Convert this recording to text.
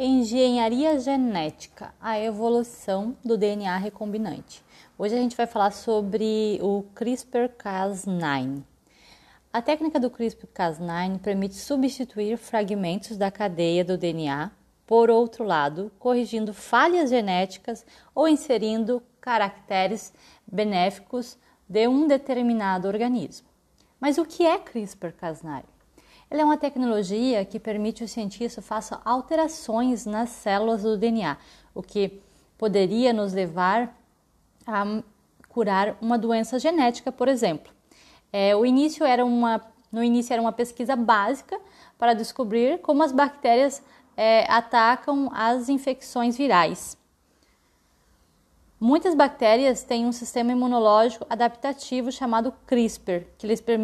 Engenharia genética, a evolução do DNA recombinante. Hoje a gente vai falar sobre o CRISPR-Cas9. A técnica do CRISPR-Cas9 permite substituir fragmentos da cadeia do DNA por outro lado, corrigindo falhas genéticas ou inserindo caracteres benéficos de um determinado organismo. Mas o que é CRISPR-Cas9? Ela é uma tecnologia que permite o cientista faça alterações nas células do DNA, o que poderia nos levar a curar uma doença genética, por exemplo. É, o início era uma, no início era uma pesquisa básica para descobrir como as bactérias é, atacam as infecções virais. Muitas bactérias têm um sistema imunológico adaptativo chamado CRISPR, que lhes permite